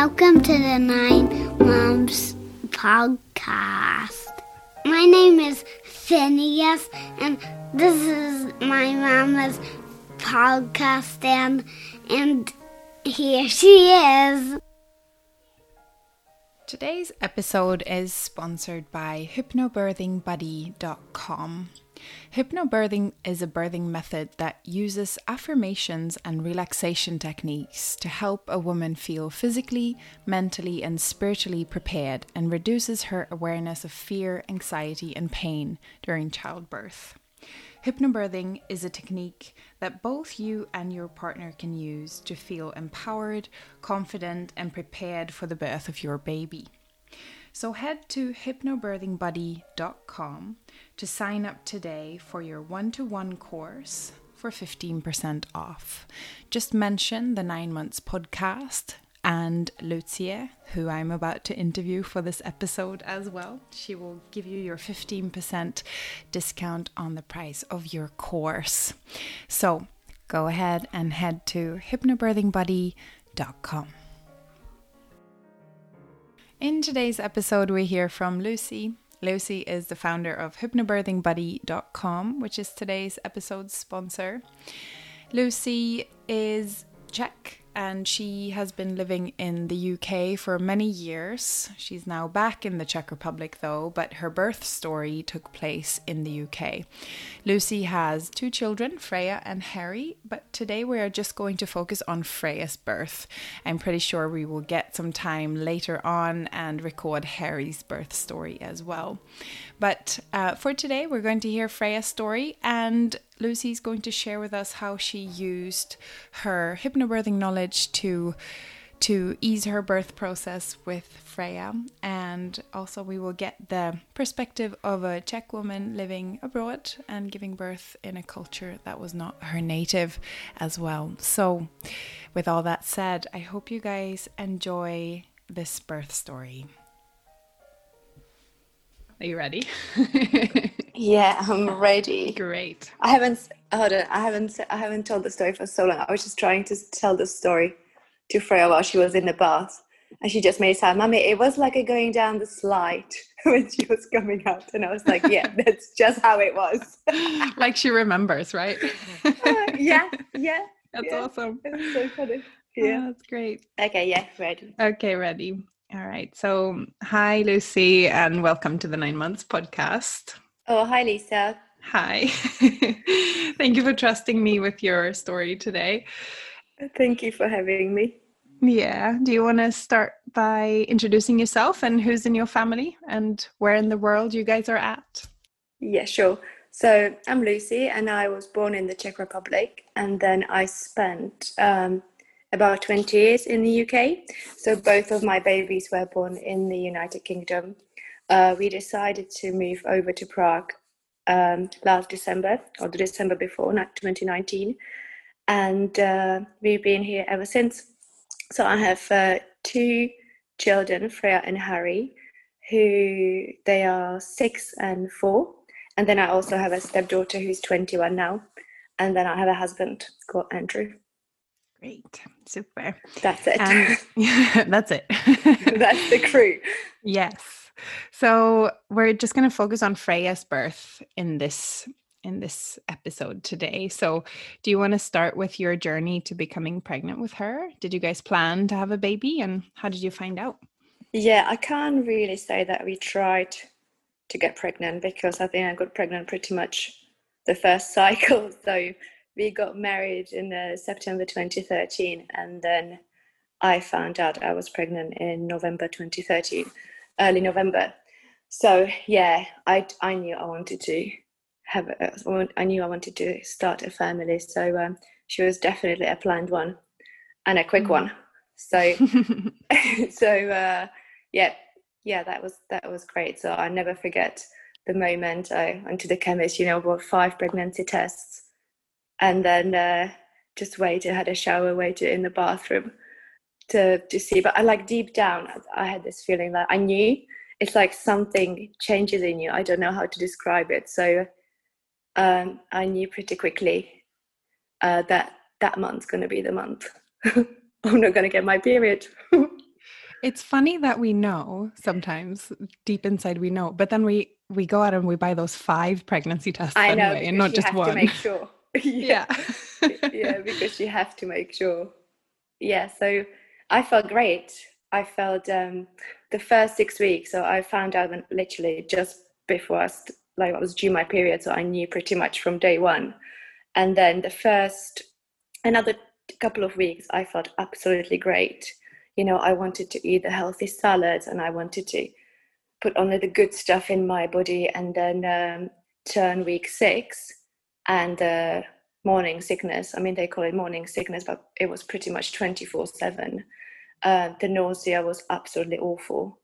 Welcome to the Nine Months podcast. My name is Phineas, and this is my mama's podcast, and, and here she is. Today's episode is sponsored by hypnobirthingbuddy.com. Hypnobirthing is a birthing method that uses affirmations and relaxation techniques to help a woman feel physically, mentally, and spiritually prepared and reduces her awareness of fear, anxiety, and pain during childbirth. Hypnobirthing is a technique that both you and your partner can use to feel empowered, confident, and prepared for the birth of your baby. So head to hypnobirthingbuddy.com to sign up today for your one to one course for 15% off. Just mention the nine months podcast and Lucia, who I'm about to interview for this episode as well. She will give you your 15% discount on the price of your course. So go ahead and head to hypnobirthingbuddy.com. In today's episode, we hear from Lucy. Lucy is the founder of hypnobirthingbuddy.com, which is today's episode's sponsor. Lucy is Czech and she has been living in the UK for many years. She's now back in the Czech Republic though, but her birth story took place in the UK. Lucy has two children, Freya and Harry, but today we are just going to focus on Freya's birth. I'm pretty sure we will get some time later on and record Harry's birth story as well. But uh, for today, we're going to hear Freya's story, and Lucy's going to share with us how she used her hypnobirthing knowledge to to ease her birth process with Freya. And also, we will get the perspective of a Czech woman living abroad and giving birth in a culture that was not her native as well. So, with all that said, I hope you guys enjoy this birth story. Are you ready? yeah, I'm ready. Great. I haven't hold on, I haven't I haven't told the story for so long. I was just trying to tell the story to Freya while she was in the bath. And she just made sound, Mummy, it was like a going down the slide when she was coming out. And I was like, Yeah, that's just how it was. like she remembers, right? uh, yeah, yeah. That's yeah. awesome. It's so funny. Yeah, oh, that's great. Okay, yeah, ready. Okay, ready. All right. So, hi, Lucy, and welcome to the Nine Months podcast. Oh, hi, Lisa. Hi. Thank you for trusting me with your story today. Thank you for having me. Yeah. Do you want to start by introducing yourself and who's in your family and where in the world you guys are at? Yeah, sure. So, I'm Lucy, and I was born in the Czech Republic, and then I spent um, about 20 years in the UK. So both of my babies were born in the United Kingdom. Uh, we decided to move over to Prague um, last December or the December before, not 2019, and uh, we've been here ever since. So I have uh, two children, Freya and Harry, who they are six and four, and then I also have a stepdaughter who's 21 now, and then I have a husband called Andrew. Great. Super. That's it. Um, that's it. that's the crew. Yes. So we're just going to focus on Freya's birth in this in this episode today. So, do you want to start with your journey to becoming pregnant with her? Did you guys plan to have a baby and how did you find out? Yeah, I can't really say that we tried to get pregnant because I think I got pregnant pretty much the first cycle. So, we got married in uh, September 2013, and then I found out I was pregnant in November 2013, early November. So yeah, I I knew I wanted to have a, I knew I wanted to start a family. So um, she was definitely a planned one and a quick mm. one. So so uh, yeah yeah that was that was great. So I never forget the moment I went to the chemist. You know, bought five pregnancy tests and then uh, just waited, had a shower, waited in the bathroom to to see. But I like deep down, I had this feeling that I knew it's like something changes in you. I don't know how to describe it. So um, I knew pretty quickly uh, that that month's going to be the month. I'm not going to get my period. It's funny that we know sometimes deep inside we know, but then we we go out and we buy those five pregnancy tests I know anyway, and not you just have one. to make sure. yeah. yeah, because you have to make sure. Yeah, so I felt great. I felt um, the first six weeks. So I found out literally just before I st- like I was due my period, so I knew pretty much from day one. And then the first another couple of weeks, I felt absolutely great. You know, I wanted to eat the healthy salads, and I wanted to put on the good stuff in my body. And then um, turn week six, and uh, morning sickness. I mean, they call it morning sickness, but it was pretty much twenty four seven. Uh, the nausea was absolutely awful.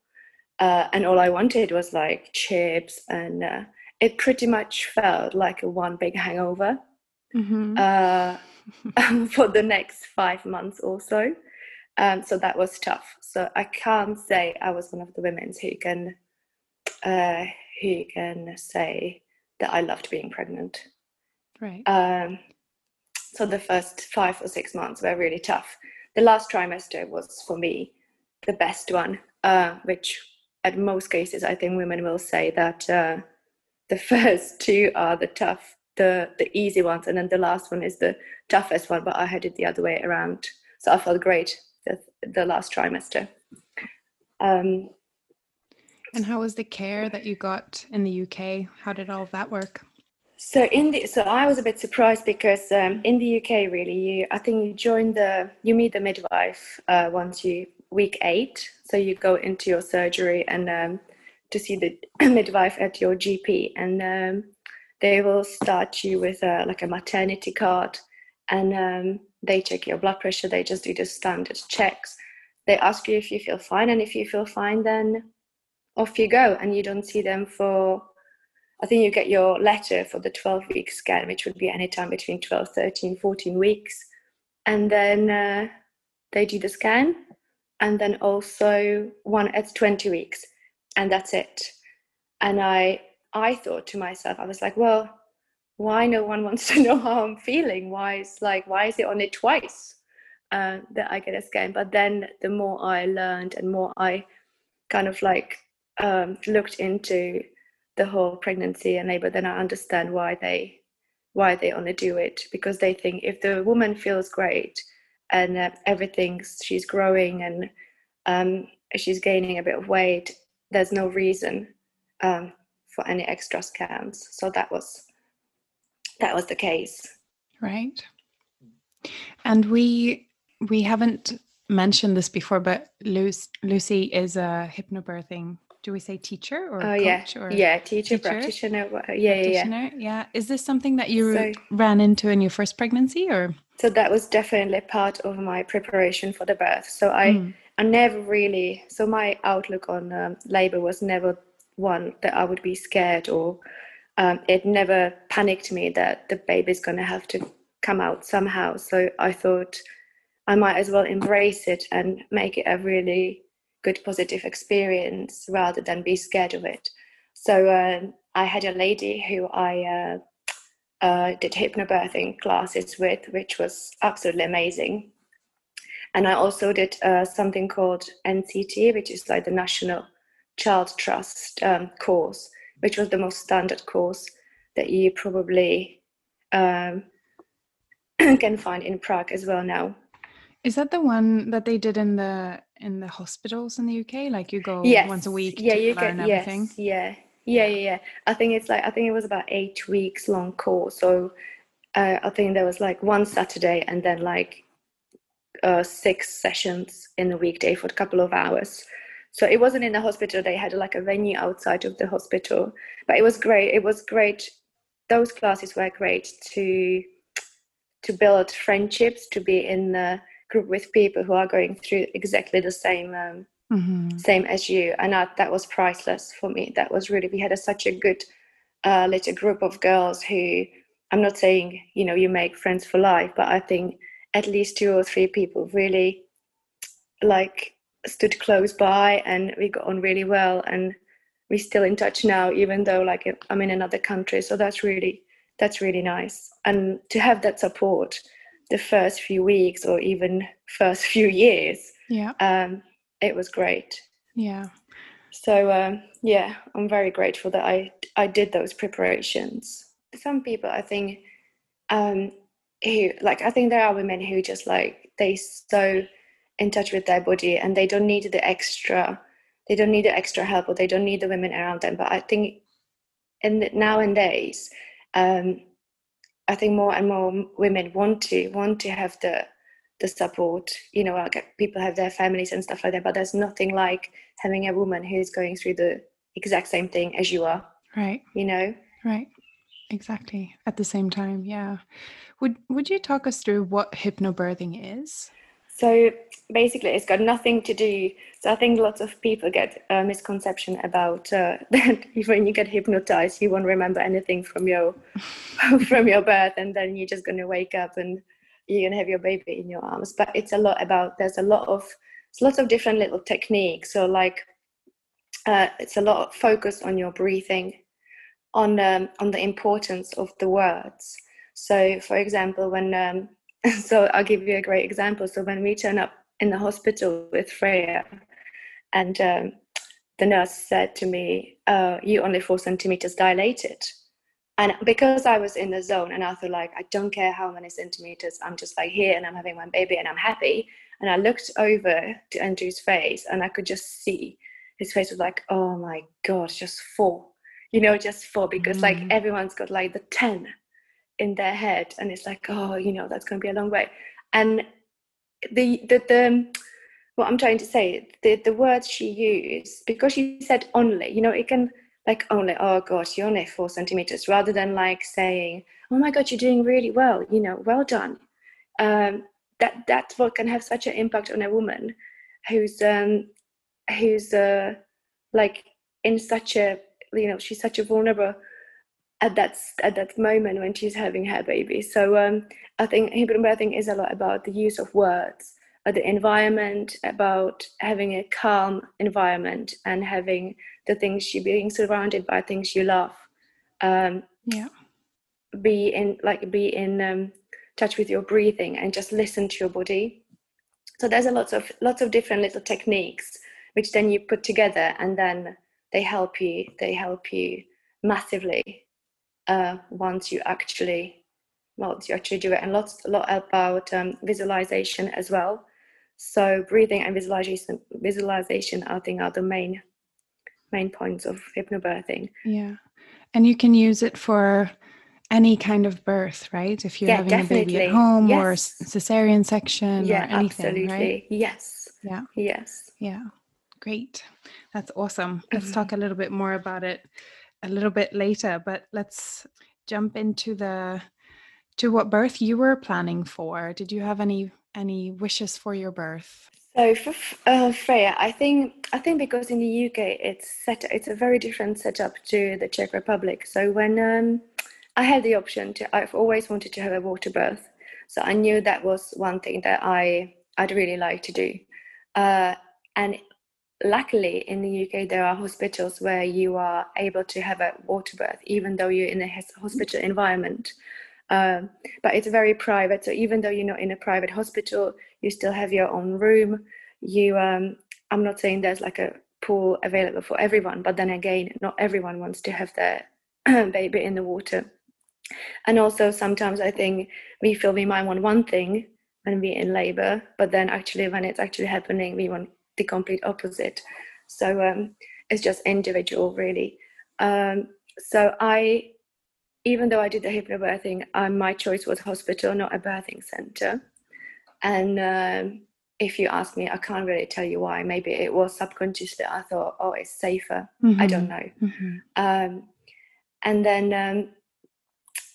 Uh, and all I wanted was like chips, and uh, it pretty much felt like a one big hangover Mhm. uh, for the next five months or so. Um, so that was tough. So I can't say I was one of the women who can uh, who can say that I loved being pregnant. right. Um, so the first five or six months were really tough. The last trimester was for me the best one, uh, which at most cases I think women will say that uh, the first two are the tough, the the easy ones, and then the last one is the toughest one. But I had it the other way around, so I felt great the, the last trimester. Um, and how was the care that you got in the UK? How did all of that work? So in the so I was a bit surprised because um, in the UK really you I think you join the you meet the midwife uh, once you week eight. So you go into your surgery and um, to see the midwife at your GP and um, they will start you with a, like a maternity card. And um, they check your blood pressure. They just do the standard checks. They ask you if you feel fine. And if you feel fine then off you go. And you don't see them for I think you get your letter for the 12 week scan, which would be anytime between 12, 13, 14 weeks. And then uh, they do the scan. And then also one at 20 weeks. And that's it. And I, I thought to myself, I was like, well, why no one wants to know how I'm feeling? Why is like, why is it only twice uh, that I get a scan? But then the more I learned and more I kind of like um, looked into the whole pregnancy and labor, then I understand why they why they only do it because they think if the woman feels great and uh, everything she's growing and um, she's gaining a bit of weight, there's no reason um, for any extra scans. So that was that was the case. Right. And we we haven't mentioned this before, but Lucy, Lucy is a hypnobirthing. Do we say teacher or Oh yeah, coach or yeah, teacher, teacher? practitioner. Yeah, yeah, yeah. Yeah. Is this something that you So- ran into in your first pregnancy, or So that was definitely part of my preparation for the birth. So I Mm. I never really so my outlook on um, labor was never one that I would be scared or um, it never panicked me that the baby's going to have to come out somehow. So I thought I might as well embrace it and make it a really good positive experience rather than be scared of it. So um, I had a lady who I uh, uh, did hypnobirthing classes with, which was absolutely amazing. And I also did uh, something called NCT, which is like the National Child Trust um, course, which was the most standard course that you probably um, can find in Prague as well now. is that the one that they did in the in the hospitals in the UK? Like you go yes. once a week Yeah, to you learn get everything. yes, yeah, yeah, yeah, yeah. I think it's like I think it was about eight weeks long course. So uh, I think there was like one Saturday and then like uh, six sessions in a weekday for a couple of hours. So it wasn't in the hospital. They had like a venue outside of the hospital, but it was great. It was great. Those classes were great to to build friendships, to be in the group with people who are going through exactly the same um, Mhm. same as you. And I, that was priceless for me. That was really we had a, such a good uh, little group of girls who i'm not saying you know you make friends for life but i think at least two or three people really like stood close by and we got on really well. And we're still in touch now even though like i'm in another country. So that's really that's really nice. And to have that support the first few weeks or even first few years Yeah. um, it was great. Yeah. So um, yeah, I'm very grateful that I I did those preparations. Some people, I think, um, who like I think there are women who just like they so in touch with their body and they don't need the extra they don't need the extra help or they don't need the women around them but i think in the, nowadays um, i think more and more women want to want to have the the support you know like people have their families and stuff like that but there's nothing like having a woman who's going through the exact same thing as you are right. you know? Right. Exactly. At the same time yeah. Would would you talk us through what hypnobirthing is so basically, it's got nothing to do. So I think lots of people get a misconception about uh, that when you get hypnotized, you won't remember anything from your from your birth, and then you're just gonna wake up and you're gonna have your baby in your arms. But it's a lot about. There's a lot of it's lots of different little techniques. So like, uh, it's a lot of focus on your breathing, on um, on the importance of the words. So, for example, when um, so I'll give you a great example. So when we turn up in the hospital with Freya, and um, the nurse said to me, uh, "You only four centimeters dilated," and because I was in the zone, and I thought like, I don't care how many centimeters, I'm just like here, and I'm having my baby, and I'm happy. And I looked over to Andrew's face, and I could just see his face was like, "Oh my god, just four," you know, just four, because mm. like everyone's got like the ten in their head and it's like oh you know that's going to be a long way. And the the, the what i'm trying to say the the words she used because she said only you know it can like only oh gosh you're only four centimeters rather than like saying oh my god you're doing really well you know well done. Um, that that's what can have such an impact on a woman who's um who's uh like in such a you know she's such a vulnerable at that at that moment when she's having her baby. So um, I think hypnobirthing is a lot about the use of words, uh, the environment, about having a calm environment and having the things you being surrounded by things you love. Um, yeah. Be in like be in um, touch with your breathing and just listen to your body. So there's a lots of lots of different little techniques which then you put together and then they help you. They help you massively uh, once you actually once you actually do it. And lots a lot about um, visualization as well. So breathing and visualization visualization i think are the main main points of hypnobirthing. Yeah. And you can use it for any kind of birth right? If you're yeah, having definitely. a baby at home yes. or cesarean section yeah, or anything absolutely. right yes. Yeah. Yes. Yeah. Great. That's awesome. Let's talk a little bit more about it a little bit later, but let's jump into the to what birth you were planning for. Did you have any any wishes for your birth? So for uh, Freya, I think I think because in the UK it's set it's a very different setup to the Czech Republic. So when um, I had the option to, I've always wanted to have a water birth. So I knew that was one thing that I I'd really like to do. Uh, and luckily in the UK there are hospitals where you are able to have a water birth even though you're in a hospital environment. Um, but it's very private so even though you're not in a private hospital you still have your own room. You um, i'm not saying there's like a pool available for everyone but then again not everyone wants to have their baby in the water. And also sometimes i think we feel we might want one thing when we're in labor but then actually when it's actually happening we want the complete opposite. So um, it's just individual, really. Um, so I, even though I did the hypnobirthing, um, my choice was hospital, not a birthing center. And um, if you ask me, I can't really tell you why. Maybe it was subconsciously. I thought, oh, it's safer. Mm-hmm. I don't know. Mm-hmm. Um, and then um,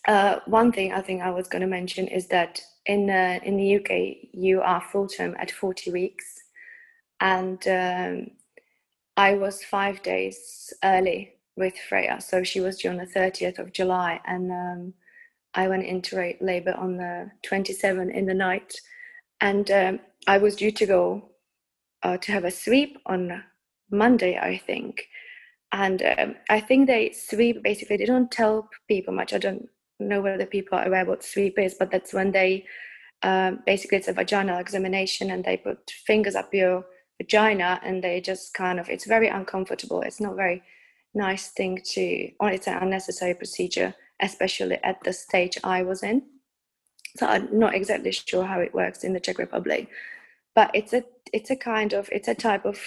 uh, one thing I think I was going to mention is that in uh, in the UK you are full term at 40 weeks, and um, I was five days early with Freya. So she was due on the 30th of July, and um, I went into labor on the 27th in the night, and um, I was due to go uh, to have a sweep on Monday, I think. And um, I think they sweep basically. They don't tell people much. I don't know whether people are aware what sweep is, but that's when they um, basically it's a vaginal examination, and they put fingers up your vagina and they just kind of it's very uncomfortable. It's not very nice thing to or it's an unnecessary procedure especially at the stage i was in. So i'm not exactly sure how it works in the czech republic but it's a it's a kind of it's a type of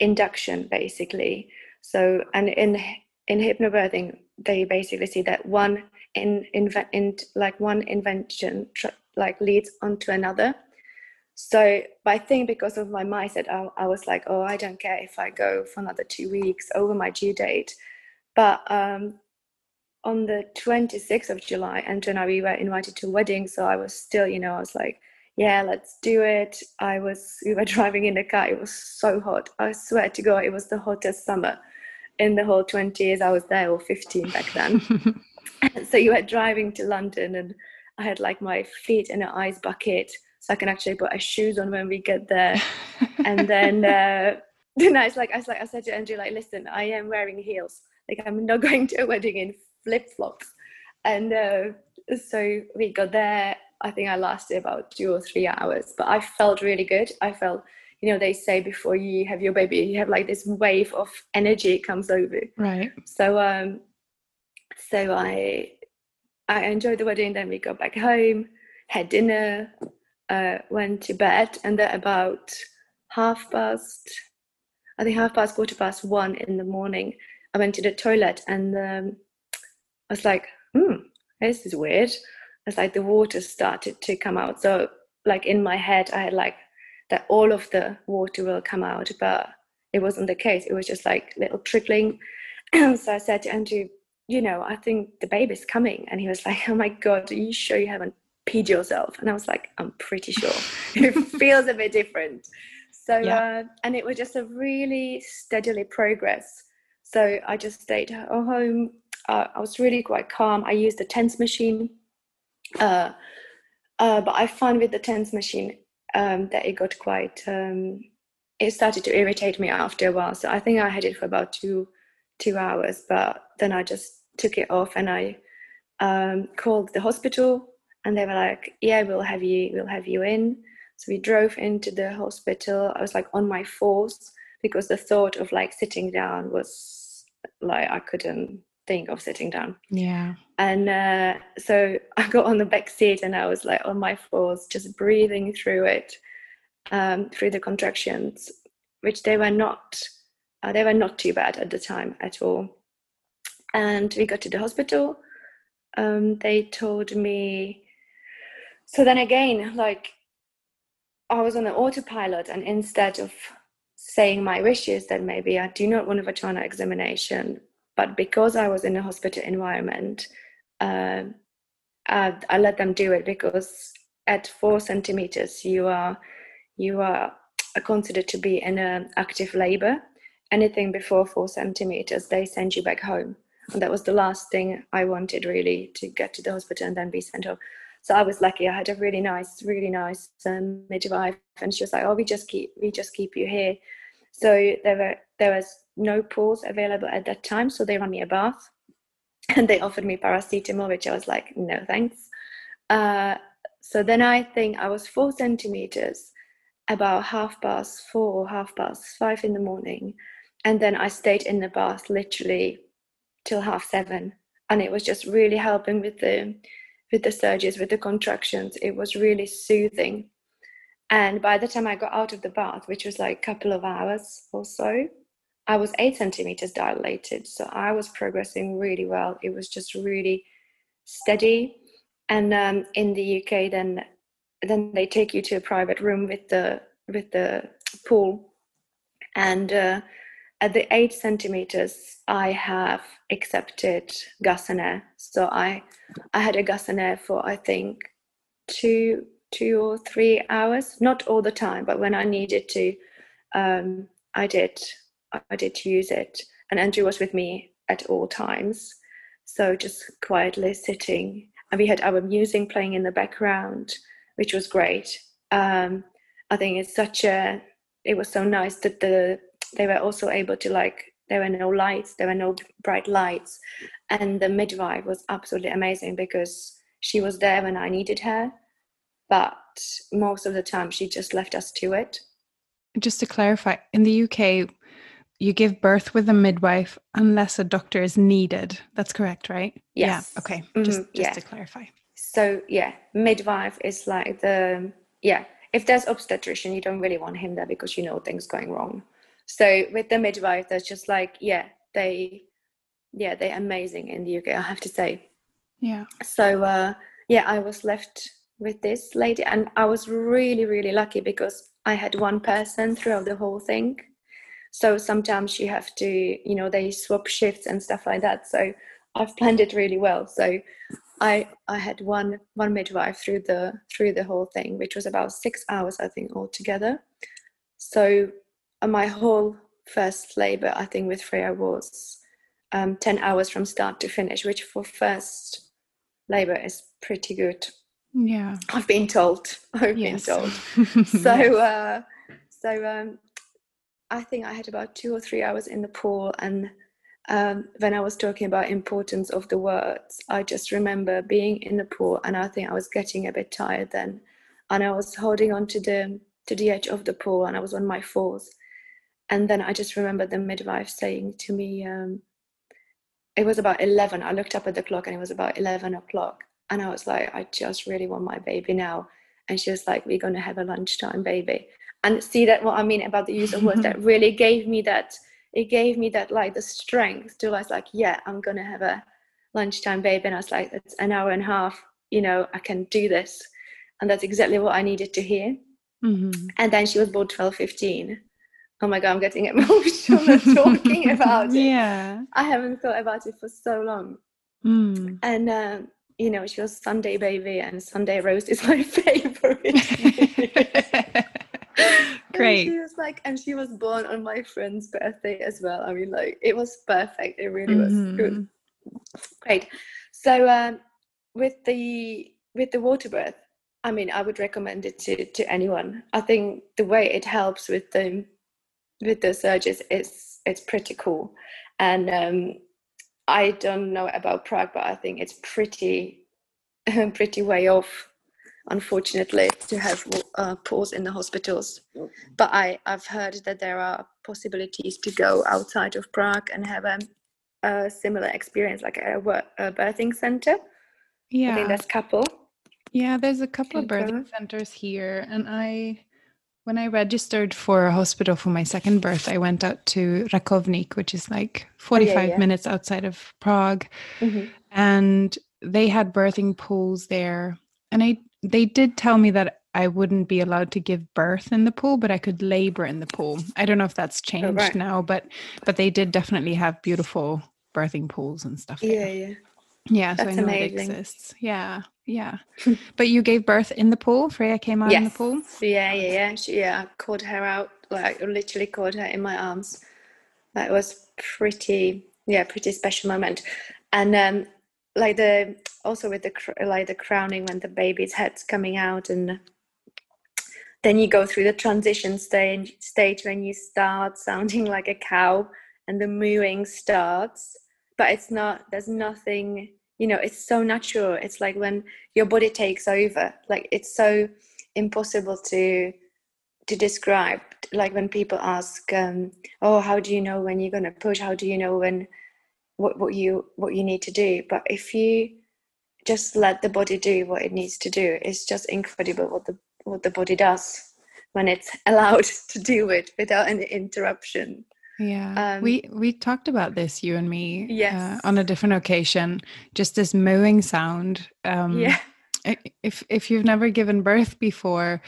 induction basically. So and in in hypnobirthing they basically see that one in, in, in like one invention like leads onto another so I think because of my mindset, I, I, was like, oh, I don't care if I go for another two weeks over my due date. But um, on the 26th of July, and and we were invited to a wedding, so I was still, you know, I was like, yeah, let's do it. I was, we were driving in the car. It was so hot. I swear to God, it was the hottest summer in the whole 20 years I was there, or 15 back then. so you were driving to London, and I had like my feet in an ice bucket so I can actually put our shoes on when we get there. and then uh, then I was like, I was like, I said to Andrew, like, listen, I am wearing heels. Like, I'm not going to a wedding in flip flops. And uh, so we got there. I think I lasted about two or three hours, but I felt really good. I felt, you know, they say before you have your baby, you have like this wave of energy comes over. Right. So, um, so I, I enjoyed the wedding. Then we got back home, had dinner, uh, went to bed, and then about half past, I think half past, quarter past one in the morning, I went to the toilet and um, I was like, hmm, this is weird. It's like the water started to come out. So, like in my head, I had like that all of the water will come out, but it wasn't the case. It was just like little trickling. so I said to Andrew, you know, I think the baby's coming. And he was like, oh my God, are you sure you haven't peed yourself. And i was like i'm pretty sure. It feels a bit different. So yeah. uh, and it was just a really steadily progress. So i just stayed at home. Uh, i was really quite calm. I used the TENS machine uh, uh, but i found with the TENS machine um, that it got quite um, it started to irritate me after a while. So i think i had it for about two two hours but then i just took it off and i um, called the hospital and they were like yeah we'll have you we'll have you in. So we drove into the hospital. I was like on my fours because the thought of like sitting down was like i couldn't think of sitting down. Yeah. And uh, so i got on the back seat and i was like on my fours just breathing through it um, through the contractions which they were not uh, they were not too bad at the time at all. And we got to the hospital. Um, they told me so then again like i was on the autopilot and instead of saying my wishes that maybe i do not want a vaginal examination. But because i was in a hospital environment uh, I, I let them do it because at four centimeters you are you are considered to be in an active labor. Anything before four centimeters they send you back home. And that was the last thing i wanted really to get to the hospital and then be sent home so I was lucky. I had a really nice, really nice um, midwife, and she was like, "Oh, we just keep, we just keep you here." So there were there was no pools available at that time, so they ran me a bath, and they offered me paracetamol, which I was like, "No, thanks." Uh, so then I think I was four centimeters, about half past four, half past five in the morning, and then I stayed in the bath literally till half seven, and it was just really helping with the with the surges, with the contractions. It was really soothing. And by the time I got out of the bath, which was like a couple of hours or so, I was eight centimeters dilated. So I was progressing really well. It was just really steady. And um, in the UK, then then they take you to a private room with the with the pool, and uh, at the eight centimeters, I have accepted gas and air. So I I had a gas and air for I think two two or three hours. Not all the time, but when I needed to, um, I did I did use it. And Andrew was with me at all times. So just quietly sitting. And we had our music playing in the background, which was great. Um, I think it's such a it was so nice that the they were also able to like there were no lights there were no bright lights and the midwife was absolutely amazing because she was there when i needed her but most of the time she just left us to it just to clarify, in the UK, you give birth with a midwife unless a doctor is needed. That's correct, right? Yes. Yeah. Okay. Mhm, Just just yeah. to clarify. So yeah, midwife is like the yeah. If there's obstetrician, you don't really want him there because you know things going wrong. So with the midwife, there's just like yeah, they yeah they're amazing in the UK. I have to say. Yeah. So uh, yeah, I was left with this lady, and I was really really lucky because I had one person throughout the whole thing. So sometimes you have to, you know, they swap shifts and stuff like that. So I've planned it really well. So I I had one one midwife through the through the whole thing, which was about six hours I think altogether. So my whole first labor I think with Freya was um, ten hours from start to finish, which for first labor is pretty good. Yeah. I've been told. I've Yes. been told. So uh, so um, I think I had about two or three hours in the pool, and um, when I was talking about importance of the words, I just remember being in the pool, and I think I was getting a bit tired then, and I was holding on to the to the edge of the pool, and I was on my fours, and then I just remember the midwife saying to me, um, it was about eleven. I looked up at the clock, and it was about eleven o'clock, and I was like, I just really want my baby now, and she was like, we're gonna have a lunchtime baby. And see that what I mean about the use of words that really gave me that it gave me that like the strength to like like yeah I'm gonna have a lunchtime baby. And I was like it's an hour and a half you know I can do this. And that's exactly what I needed to hear. Mhm. and then she was born 12 15 oh my god I'm getting emotional talking about it Yeah. I haven't thought about it for so long Mm. and um, you know she was Sunday baby and Sunday roast is my favorite And Great. she was like, and she was born on my friend's birthday as well. I mean, like, it was perfect. It really was good. Mhm. Great. So, um, with the with the water birth, I mean, I would recommend it to to anyone. I think the way it helps with the with the surges it's it's pretty cool, and um, I don't know about Prague, but I think it's pretty pretty way off unfortunately to have uh, pools in the hospitals but I, i've heard that there are possibilities to go outside of prague and have a, a similar experience like a, a birthing center Yeah. i think Yeah. that's couple Yeah, there's a couple of birthing centers here. And I, when I registered for a hospital for my second birth, I went out to Rakovnik, which is like 45 yeah. minutes outside of Prague. Mhm. And they had birthing pools there. And I, they did tell me that I wouldn't be allowed to give birth in the pool, but I could labor in the pool. I don't know if that's changed right. now, but but they did definitely have beautiful birthing pools and stuff. there. yeah yeah Yeah, so I know amazing. it exists. Yeah, yeah. but you gave birth in the pool. Freya came out in the pool. yeah yeah yeah she, yeah I called her out like literally called her in my arms that was pretty yeah pretty special moment and um like the also with the like the crowning when the baby's head's coming out and then you go through the transition stage stage when you start sounding like a cow and the mooing starts but it's not there's nothing you know it's so natural. It's like when your body takes over like it's so impossible to to describe. Like when people ask um, oh how do you know when you're going to push? How do you know when what, what you what you need to do? But if you just let the body do what it needs to do it's just incredible what the what the body does when it's allowed to do it without any interruption Yeah, Um, we we talked about this, you and me, Yes. uh, on a different occasion. Just this mooing sound. Um, yeah if if you've never given birth before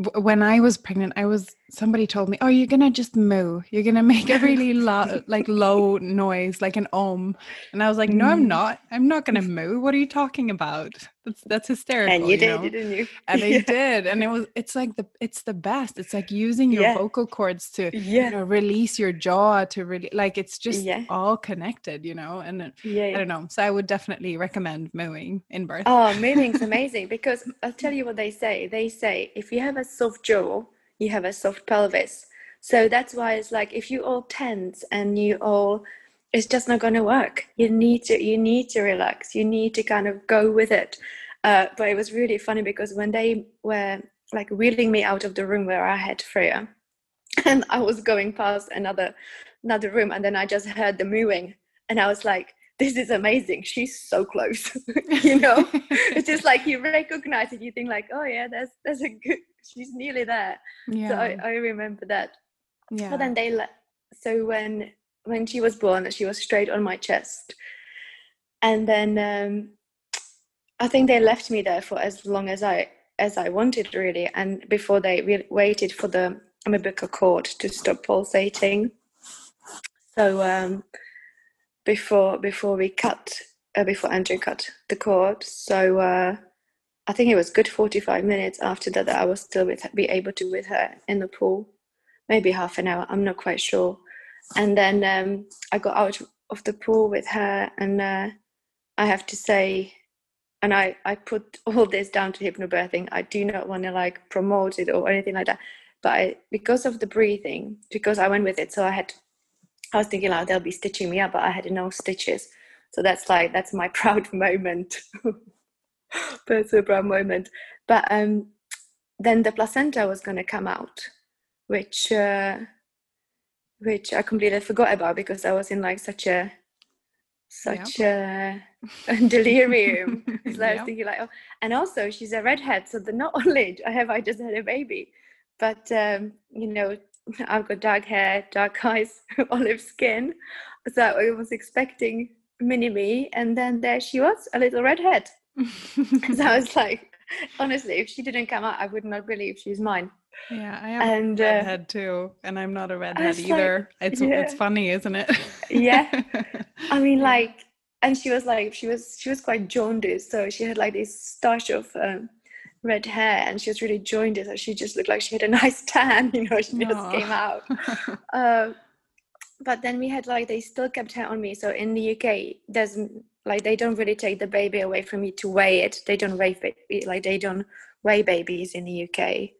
w- when i was pregnant i was somebody told me oh you're gonna just moo. You're gonna make a really loud like low noise like an om. And i was like no i'm Mm. not. I'm not gonna moo. What are you talking about? That's that's hysterical and you did know? didn't you? And i did and it was it's like the it's the best. It's like using your Yeah. vocal cords to yeah. you know release your jaw to really like it's just Yeah. all connected you know? And it- yeah, i don't know. So i would definitely recommend mooing in birth. Oh, moving's amazing because I'll tell you what they say. They say if you have a soft jaw, you have a soft pelvis. So that's why it's like if you all tense and you all, it's just not going to work. You need to, you need to relax. You need to kind of go with it. Uh, but it was really funny because when they were like wheeling me out of the room where I had Freya, and I was going past another another room, and then I just heard the mooing, and I was like, "This is amazing! She's so close." you know, it's just like you recognize it. You think like, "Oh yeah, that's that's a good. She's nearly there." Yeah. So I, I remember that. yeah. But then they let. So when when she was born, she was straight on my chest, and then um, I think they left me there for as long as I as I wanted really, and before they re- waited for the umbilical cord to stop pulsating. So um, before before we cut uh, before Andrew cut the cord, so uh, I think it was good forty five minutes after that that I was still with be able to with her in the pool, maybe half an hour. I'm not quite sure. And then um, I got out of the pool with her, and uh, I have to say, and I I put all this down to hypnobirthing. I do not want to like promote it or anything like that, but I, because of the breathing, because I went with it, so I had. I was thinking like they'll be stitching me up, but I had no stitches. So that's like that's my proud moment. that's a proud moment. But um, then the placenta was going to come out, which uh, which I completely forgot about because I was in like such a such a, a delirium. Because I was thinking like, oh, and also she's a redhead, so the not only I have I just had a baby, but um, you know I've got dark hair, dark eyes, olive skin. So I was expecting mini me, and then there she was, a little redhead. so I was like, honestly, if she didn't come out, I would not believe she's mine. Yeah, I am And, a uh, too, and I'm not a redhead was like, either. it's it's funny, isn't it? Yeah. I mean, like, and she was like, she was she was quite jaundiced, so she had like this stash of um, red hair, and she was really jaundiced, so she just looked like she had a nice tan, you know. She just came out. Um, but then we had like they still kept her on me. So in the UK, there's like they don't really take the baby away from you to weigh it. They don't weigh ba- like they don't weigh babies in the UK.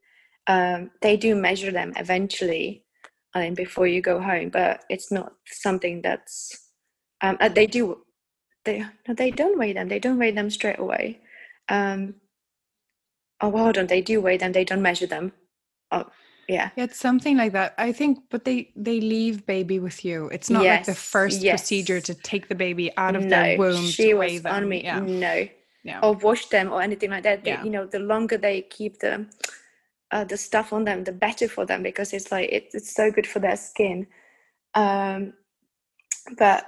Um, they do measure them eventually, I mean, before you go home, but it's not something that's um, uh, they do. They no, they don't weigh them. They don't weigh them straight away. Um, oh, well, on. They do weigh them. They don't measure them. Oh, yeah. Yeah, it's something like that. I think, but they they leave baby with you. It's not like the Yes, first procedure to take the baby out of no, their womb she to was weigh them. on me. Yeah, No, yeah, or wash them or anything like that. They- You know, the longer they keep the uh, the stuff on them, the better for them because it's like it, it's so good for their skin. Um, but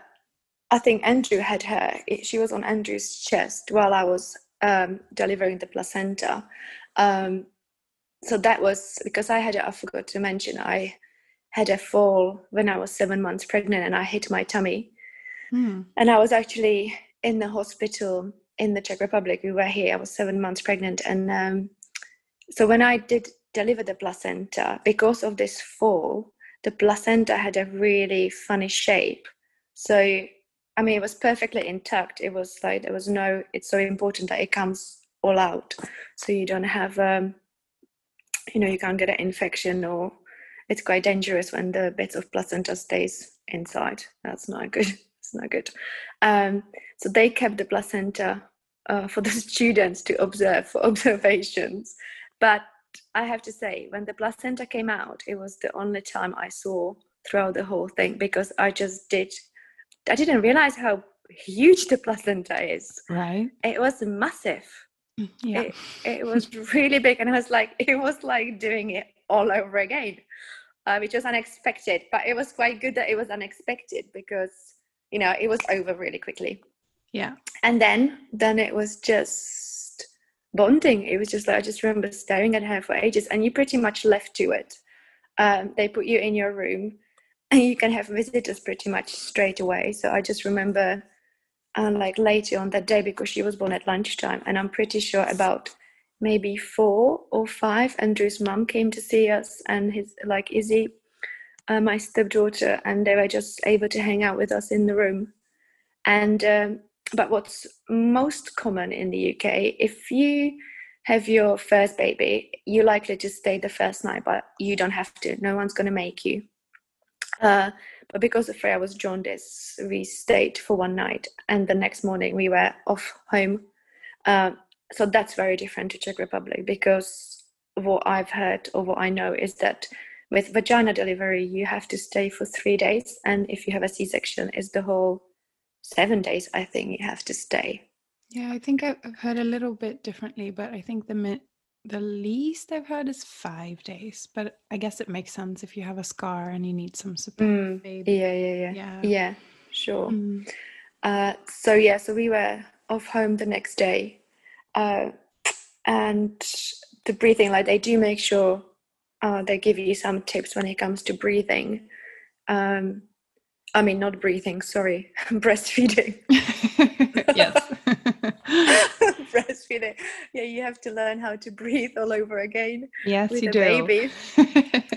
I think Andrew had her. it- She was on Andrew's chest while I was um, delivering the placenta. Um, so that was because I had. a- I forgot to mention I had a fall when I was seven months pregnant and I hit my tummy Hmm. and I was actually in the hospital in the Czech Republic. We were here. I was seven months pregnant, and um, so when I did deliver the placenta, because of this fall, the placenta had a really funny shape. So I mean, it was perfectly intact. It was like there was no. It's so important that it comes all out, so you don't have, um, you know, you can't get an infection or. It's quite dangerous when the bits of placenta stays inside. That's not good. It's not good. Um, so they kept the placenta uh, for the students to observe for observations. But I have to say, when the placenta came out, it was the only time I saw throughout the whole thing because I just did. I didn't realize how huge the placenta is. Right. It was massive. Yeah. It, it was really big, and it was like, it was like doing it all over again, uh, which was unexpected. But it was quite good that it was unexpected because you know it was over really quickly. yeah. And then then it was just bonding. It was just like I just remember staring at her for ages, and you pretty much left to it. Um, they put you in your room, and you can have visitors pretty much straight away. So I just remember, uh, like later on that day, because she was born at lunchtime, and I'm pretty sure about maybe four or five, Andrew's mum came to see us, and his like Izzy, uh, my stepdaughter, and they were just able to hang out with us in the room. And um, but what's most common in the UK, if you have your first baby, you're likely to stay the first night, but you don't have to. No one's going to make you. Uh, but because of Freya was jaundice, we stayed for one night, and the next morning we were off home. Uh, so that's very different to Czech Republic because what I've heard or what I know is that with vagina delivery, you have to stay for three days, and if you have a C-section, it's the whole seven days. I think you have to stay. Yeah, I think I've heard a little bit differently, but I think the the least I've heard is five days. But I guess it makes sense if you have a scar and you need some support. Mm. Yeah, yeah, yeah, Yeah. yeah. Sure. Mm. Uh, so yeah, so we were off home the next day, uh, and the breathing, like they do make sure uh, they give you some tips when it comes to breathing. Um, I mean, not breathing. Sorry, breastfeeding. yes. breastfeeding. Yeah, you have to learn how to breathe all over again yes, with you a do. baby.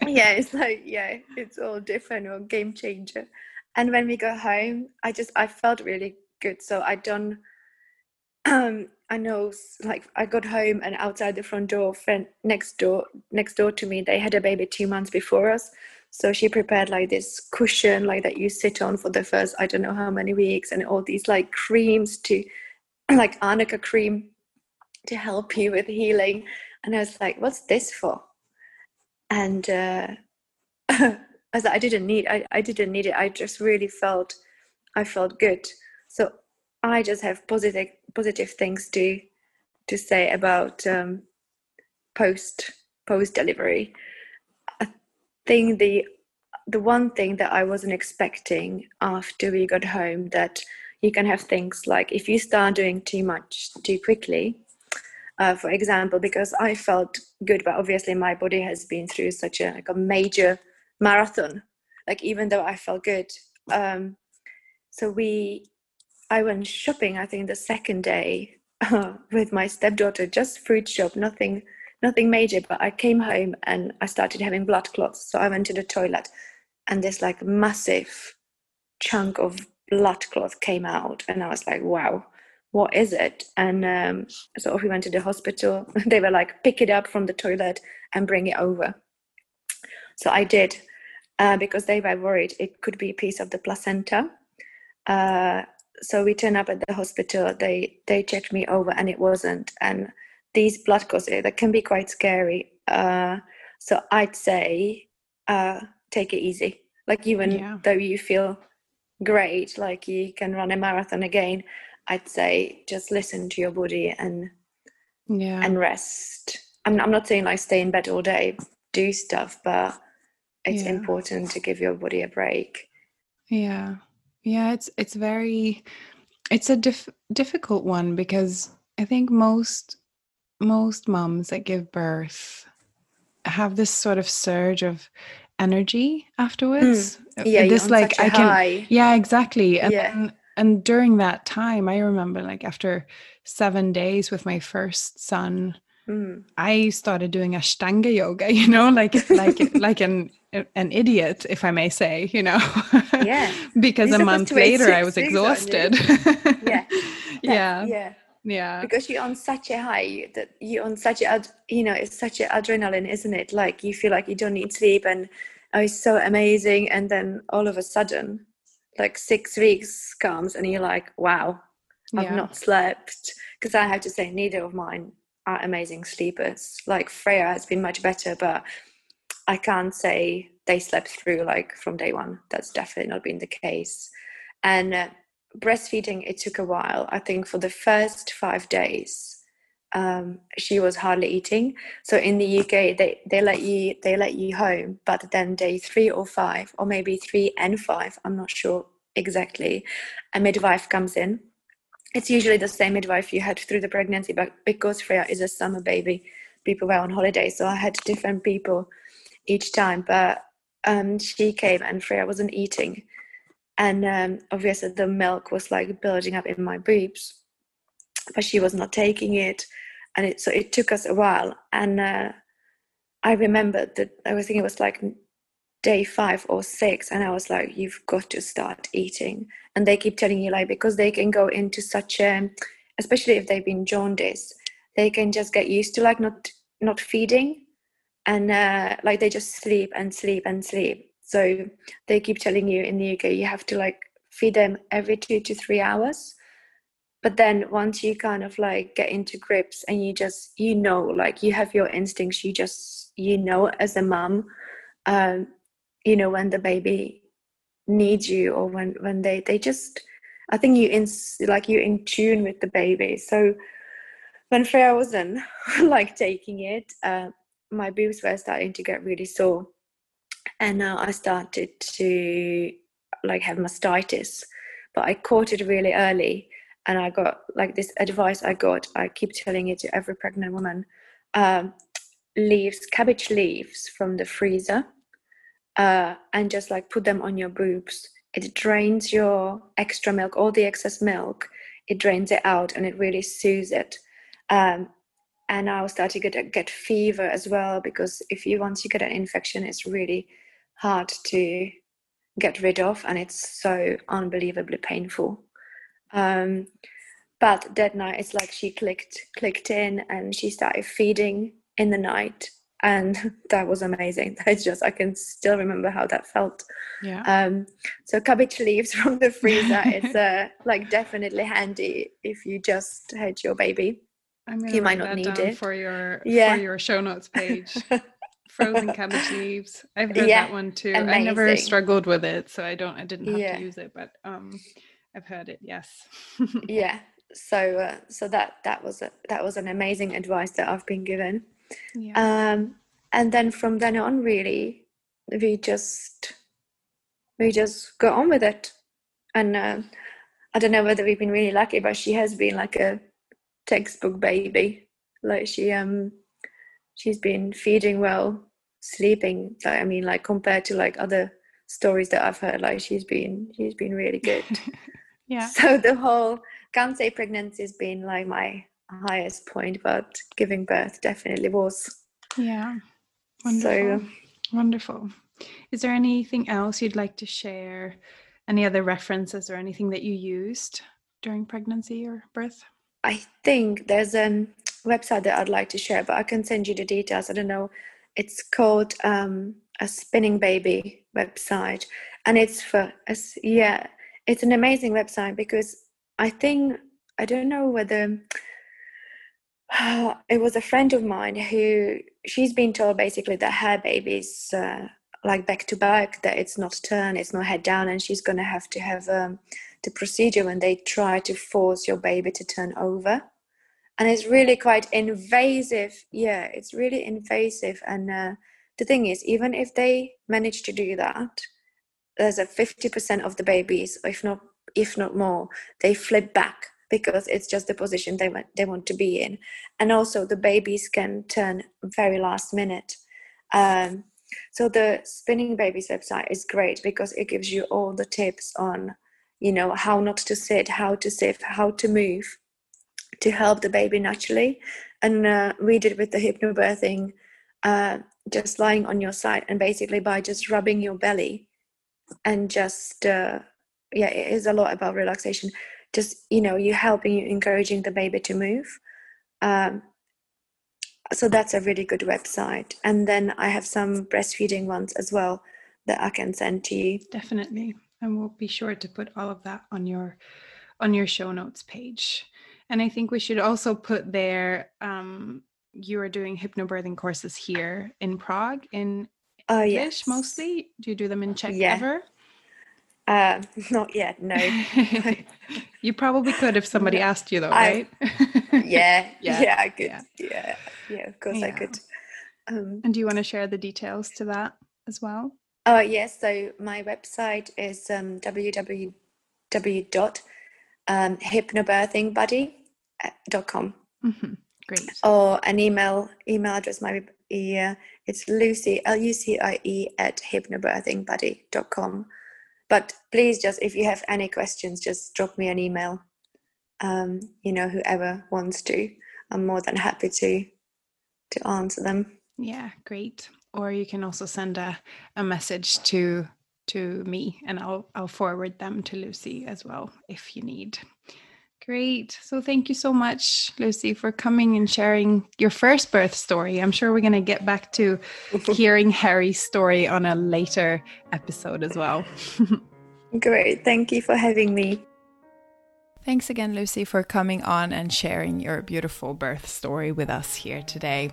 yeah, it's like yeah, it's all different or game changer. And when we got home, I just I felt really good. So I done. Um, I know, like I got home and outside the front door, friend next door, next door to me, they had a baby two months before us. So she prepared like this cushion, like that you sit on for the first I don't know how many weeks, and all these like creams to, like arnica cream, to help you with healing. And I was like, "What's this for?" and uh, I was like, I didn't need I, I didn't need it. I just really felt I felt good. So I just have positive positive things to to say about um, post post delivery. I think the the one thing that I wasn't expecting after we got home that you can have things like if you start doing too much too quickly, uh, for example, because I felt good, but obviously my body has been through such a like a major marathon. Like even though I felt good, um, so we, I went shopping. I think the second day with my stepdaughter, just fruit shop, nothing, nothing major. But I came home and I started having blood clots. So I went to the toilet, and this like massive chunk of blood clot came out, and I was like, wow what is it? And um, so we went to the hospital. They were like, pick it up from the toilet and bring it over. So I did uh, because they were worried it could be a piece of the placenta. Uh, so we turned up at the hospital. They they checked me over and it wasn't. And these blood clots eh, that can be quite scary. Uh, so I'd say uh, take it easy. Like even Yeah. though you feel great, like you can run a marathon again, I'd say just listen to your body and Yeah. and rest. I'm I'm not saying like stay in bed all day, do stuff, but it's Yeah. important to give your body a break. Yeah. Yeah, it's it's very it's a diff- difficult one because I think most most moms that give birth have this sort of surge of energy afterwards. Uh, Yeah, this like I can high. Yeah, exactly. And Yeah. then, and during that time I remember like after 7 days with my first son Mm. I started doing Ashtanga yoga, you know, like like like an an idiot, if I may say, you know. Yeah. because You're a month later I was weeks, aren't you? exhausted. Yeah. yeah. Yeah. Yeah. Because you're on such a high that you're on such a you know it's such a adrenaline, isn't it? Like you feel like you don't need sleep and oh, it's so amazing, and then all of a sudden, like six weeks comes and you're like, wow, I've Yeah. not slept. Because I have to say, neither of mine are amazing sleepers. Like Freya has been much better, but I can't say they slept through like from day one. That's definitely not been the case. And uh, breastfeeding, it took a while. I think for the first five days, um, she was hardly eating. So in the UK, they, they let you they let you home, but then day three or five, or maybe three and five, I'm not sure exactly, a midwife comes in it's usually the same midwife you had through the pregnancy, but because Freya is a summer baby, people were on holiday, so I had different people each time. But um, she came and Freya wasn't eating, and um, obviously the milk was like building up in my boobs, but she was not taking it, and it so it took us a while. And uh, I remember that I was thinking it was like day five or six and i was like you've got to start eating. And they keep telling you like because they can go into such a especially if they've been jaundiced they can just get used to like not not feeding. And uh, like they just sleep and sleep and sleep. So they keep telling you in the uk you have to like feed them every two to three hours but then once you kind of like get into grips and you just you know like you have your instincts you just you know as a mom um, you know when the baby needs you or when when they they just I think you in like you're in tune with the baby. So when Freya wasn't like taking it, uh, my boobs were starting to get really sore, and now I started to like have mastitis. But I caught it really early, and I got like this advice. I got. I keep telling it to every pregnant woman. Um, leaves, cabbage leaves from the freezer, uh, and just like put them on your boobs it drains your extra milk, all the excess milk, it drains it out and it really soothes it. Um, and I was starting to get, get fever as well because if you once you get an infection, it's really hard to get rid of and it's so unbelievably painful. Um, but that night, it's like she clicked clicked in and she started feeding in the night and that was amazing. I just I can still remember how that felt. Yeah. Um, so cabbage leaves from the freezer is uh, like definitely handy if you just had your baby. I'm you might not need it for your yeah. for your show notes page. Frozen cabbage leaves. I've heard yeah, that one too. Amazing. I never struggled with it, so I don't. I didn't have yeah. to use it, but um, I've heard it. Yes. yeah. So uh, so that that was a, that was an amazing advice that I've been given. Yeah. Um, and then from then on, really, we just we just go on with it. And uh, I don't know whether we've been really lucky, but she has been like a textbook baby. Like she um she's been feeding well, sleeping. Like I mean, like compared to like other stories that I've heard, like she's been she's been really good. yeah. So the whole can't say pregnancy has been like my highest point, but giving birth definitely was. Yeah. Wonderful. So, Wonderful. Is there anything else you'd like to share? Any other references or anything that you used during pregnancy or birth? I think there's a website that I'd like to share, but I can send you the details. I don't know. It's called um, a spinning baby website, and it's for yeah, it's an amazing website because I think I don't know whether it was a friend of mine who she's been told basically that her baby's uh, like back to back that it's not turn it's not head down and she's going to have to have um, the procedure when they try to force your baby to turn over. And it's really quite invasive yeah it's really invasive. And uh, the thing is even if they manage to do that there's a 50% of the babies if not if not more they flip back because it's just the position they want they want to be in. And also the babies can turn very last minute. Um, so the spinning babies website is great because it gives you all the tips on you know how not to sit how to sit how to move to help the baby naturally. And uh, we did with the hypnobirthing uh, just lying on your side and basically by just rubbing your belly and just uh, yeah it is a lot about relaxation. Just you know you helping you encouraging the baby to move um, so that's a really good website. And then i have some breastfeeding ones as well that i can send to you. Definitely. And we'll be sure to put all of that on your on your show notes page. And i think we should also put there um, you are doing hypnobirthing courses here in prague in uh, English yes. mostly do you do them in czech yeah. ever uh, not yet, no. you probably could if somebody asked you, though, right? yeah, yeah, yeah, I could. Yeah, yeah, yeah of course yeah. I could. Um, and do you want to share the details to that as well? Oh, yes. So my website is um, www.hypnobirthingbuddy.com. Mm-hmm. Great. Or an email email address might be uh, it's Lucie, L U C I E at hypnobirthingbuddy.com but please just if you have any questions just drop me an email. Um, you know whoever wants to. I'm more than happy to to answer them. Yeah great. Or you can also send a, a message to to me and i'll i'll forward them to Lucie as well if you need Great. So thank you so much, Lucie, for coming and sharing your first birth story. I'm sure we're going to get back to hearing Harry's story on a later episode as well. Great. Thank you for having me. Thanks again, Lucie, for coming on and sharing your beautiful birth story with us here today.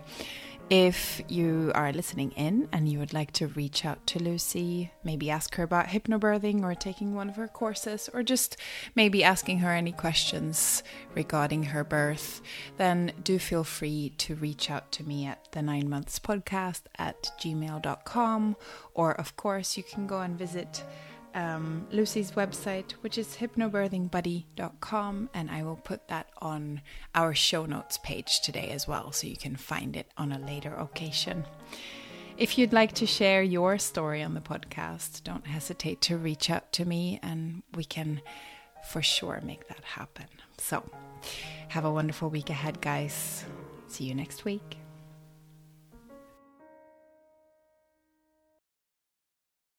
If you are listening in and you would like to reach out to Lucie, maybe ask her about hypnobirthing or taking one of her courses, or just maybe asking her any questions regarding her birth, then do feel free to reach out to me at the nine months podcast at gmail.com. Or, of course, you can go and visit um, Lucie's website, which is hypnobirthingbuddy.com, and I will put that on our show notes page today as well, so you can find it on a later occasion. If you'd like to share your story on the podcast, don't hesitate to reach out to me, and we can for sure make that happen. So, have a wonderful week ahead, guys. See you next week.